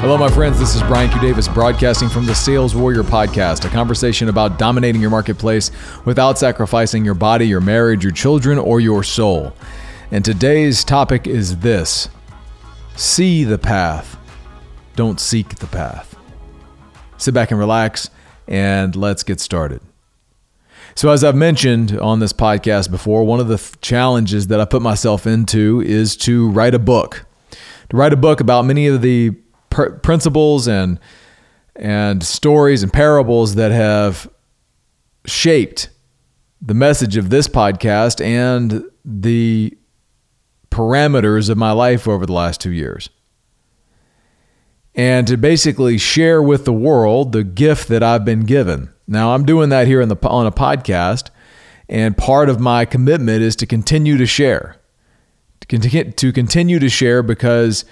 Hello, my friends. This is Brian Q. Davis broadcasting from the Sales Warrior Podcast, a conversation about dominating your marketplace without sacrificing your body, your marriage, your children, or your soul. And today's topic is this See the path, don't seek the path. Sit back and relax, and let's get started. So, as I've mentioned on this podcast before, one of the th- challenges that I put myself into is to write a book. To write a book about many of the pr- principles and and stories and parables that have shaped the message of this podcast and the parameters of my life over the last 2 years. And to basically share with the world the gift that I've been given. Now, I'm doing that here in the on a podcast, and part of my commitment is to continue to share. To continue to share because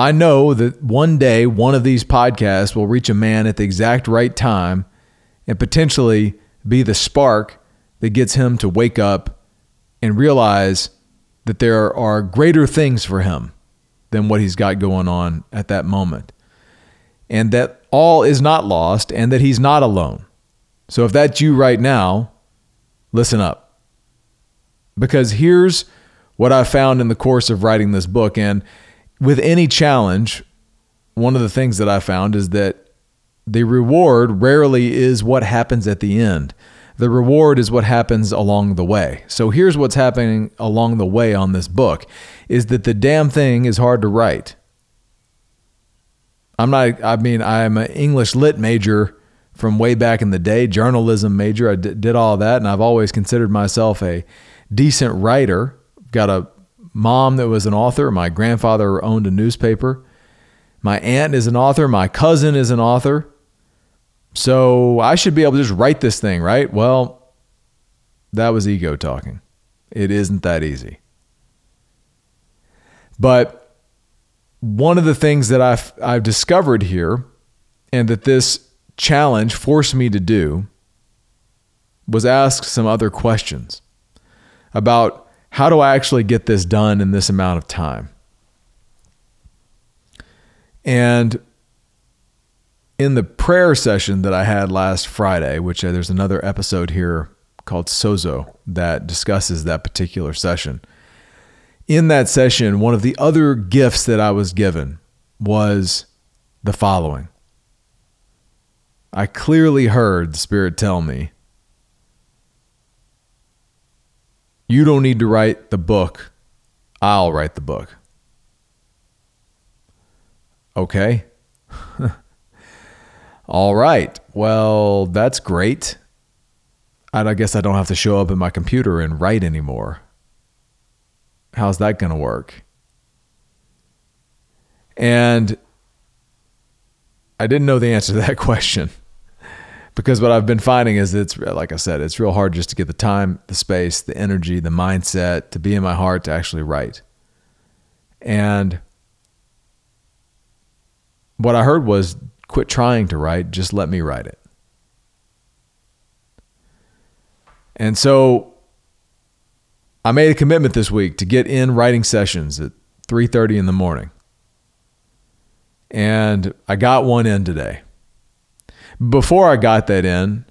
I know that one day one of these podcasts will reach a man at the exact right time and potentially be the spark that gets him to wake up and realize that there are greater things for him than what he's got going on at that moment. And that all is not lost and that he's not alone. So if that's you right now, listen up. Because here's what I found in the course of writing this book. And with any challenge, one of the things that I found is that the reward rarely is what happens at the end. The reward is what happens along the way. So here's what's happening along the way on this book is that the damn thing is hard to write. I'm not I mean I'm an English lit major from way back in the day, journalism major. I d- did all that and I've always considered myself a decent writer. Got a mom that was an author. My grandfather owned a newspaper. My aunt is an author. My cousin is an author. So I should be able to just write this thing, right? Well, that was ego talking. It isn't that easy. But one of the things that I've, I've discovered here and that this challenge forced me to do was ask some other questions about how do I actually get this done in this amount of time? And in the prayer session that I had last Friday, which uh, there's another episode here called Sozo that discusses that particular session. In that session, one of the other gifts that I was given was the following. I clearly heard the Spirit tell me You don't need to write the book. I'll write the book. Okay. All right. Well, that's great. I guess I don't have to show up at my computer and write anymore. How's that going to work? And I didn't know the answer to that question because what I've been finding is it's like I said, it's real hard just to get the time, the space, the energy, the mindset to be in my heart to actually write. And what I heard was quit trying to write, just let me write it. And so I made a commitment this week to get in writing sessions at 3:30 in the morning. And I got one in today. Before I got that in,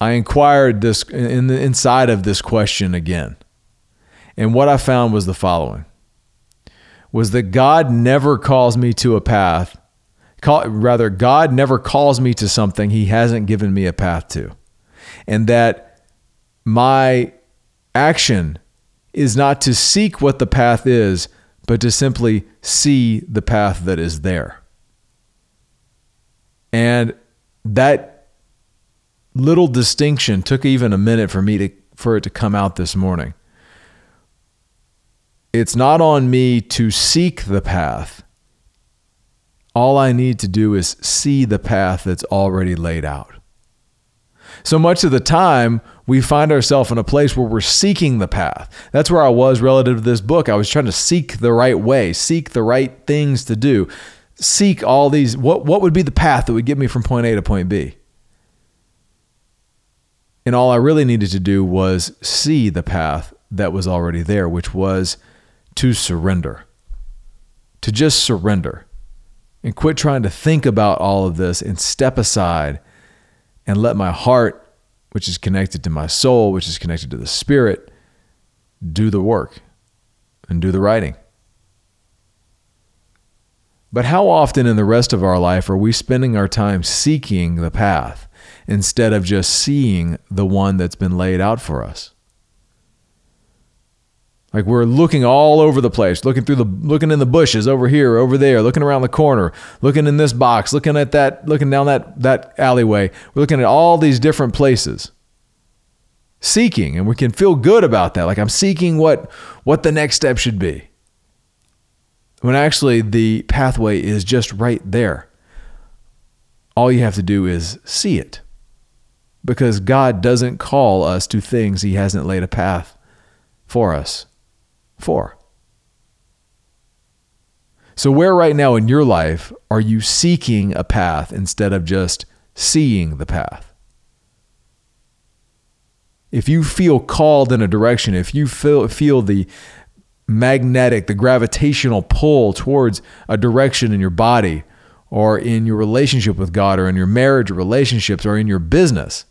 I inquired this in the inside of this question again. And what I found was the following was that God never calls me to a path. Call, rather, God never calls me to something he hasn't given me a path to. And that my action is not to seek what the path is, but to simply see the path that is there. And that little distinction took even a minute for me to for it to come out this morning. It's not on me to seek the path. All I need to do is see the path that's already laid out. So much of the time, we find ourselves in a place where we're seeking the path. That's where I was relative to this book. I was trying to seek the right way, seek the right things to do, seek all these what what would be the path that would get me from point A to point B? And all I really needed to do was see the path that was already there, which was to surrender. To just surrender. and quit trying to think about all of this and step aside and let my heart, which is connected to my soul, which is connected to the spirit, do the work and do the writing. But how often in the rest of our life are we spending our time seeking the path instead of just seeing the one that's been laid out for us? Like we're looking all over the place, looking through the looking in the bushes over here, over there, looking around the corner, looking in this box, looking at that, looking down that that alleyway. We're looking at all these different places. Seeking, and we can feel good about that. Like I'm seeking what what the next step should be. When actually the pathway is just right there. All you have to do is see it. Because God doesn't call us to things he hasn't laid a path for us for. So, where right now in your life are you seeking a path instead of just seeing the path? If you feel called in a direction, if you feel, feel the magnetic, the gravitational pull towards a direction in your body or in your relationship with God or in your marriage or relationships or in your business,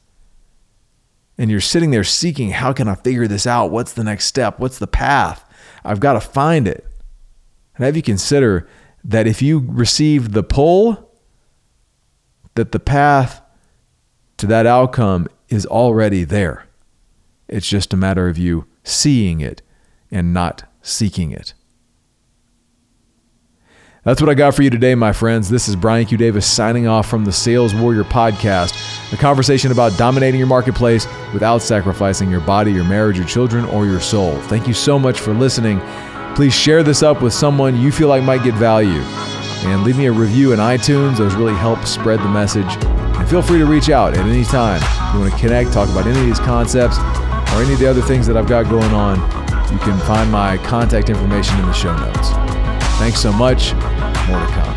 and you're sitting there seeking, how can I figure this out? What's the next step? What's the path? I've got to find it. And have you consider that if you receive the pull, that the path to that outcome is already there. It's just a matter of you seeing it and not seeking it. That's what I got for you today, my friends. This is Brian Q. Davis signing off from the Sales Warrior Podcast, a conversation about dominating your marketplace without sacrificing your body, your marriage, your children, or your soul. Thank you so much for listening. Please share this up with someone you feel like might get value. And leave me a review in iTunes. Those really help spread the message. And feel free to reach out at any time. If you want to connect, talk about any of these concepts, or any of the other things that I've got going on, you can find my contact information in the show notes. Thanks so much. More to come.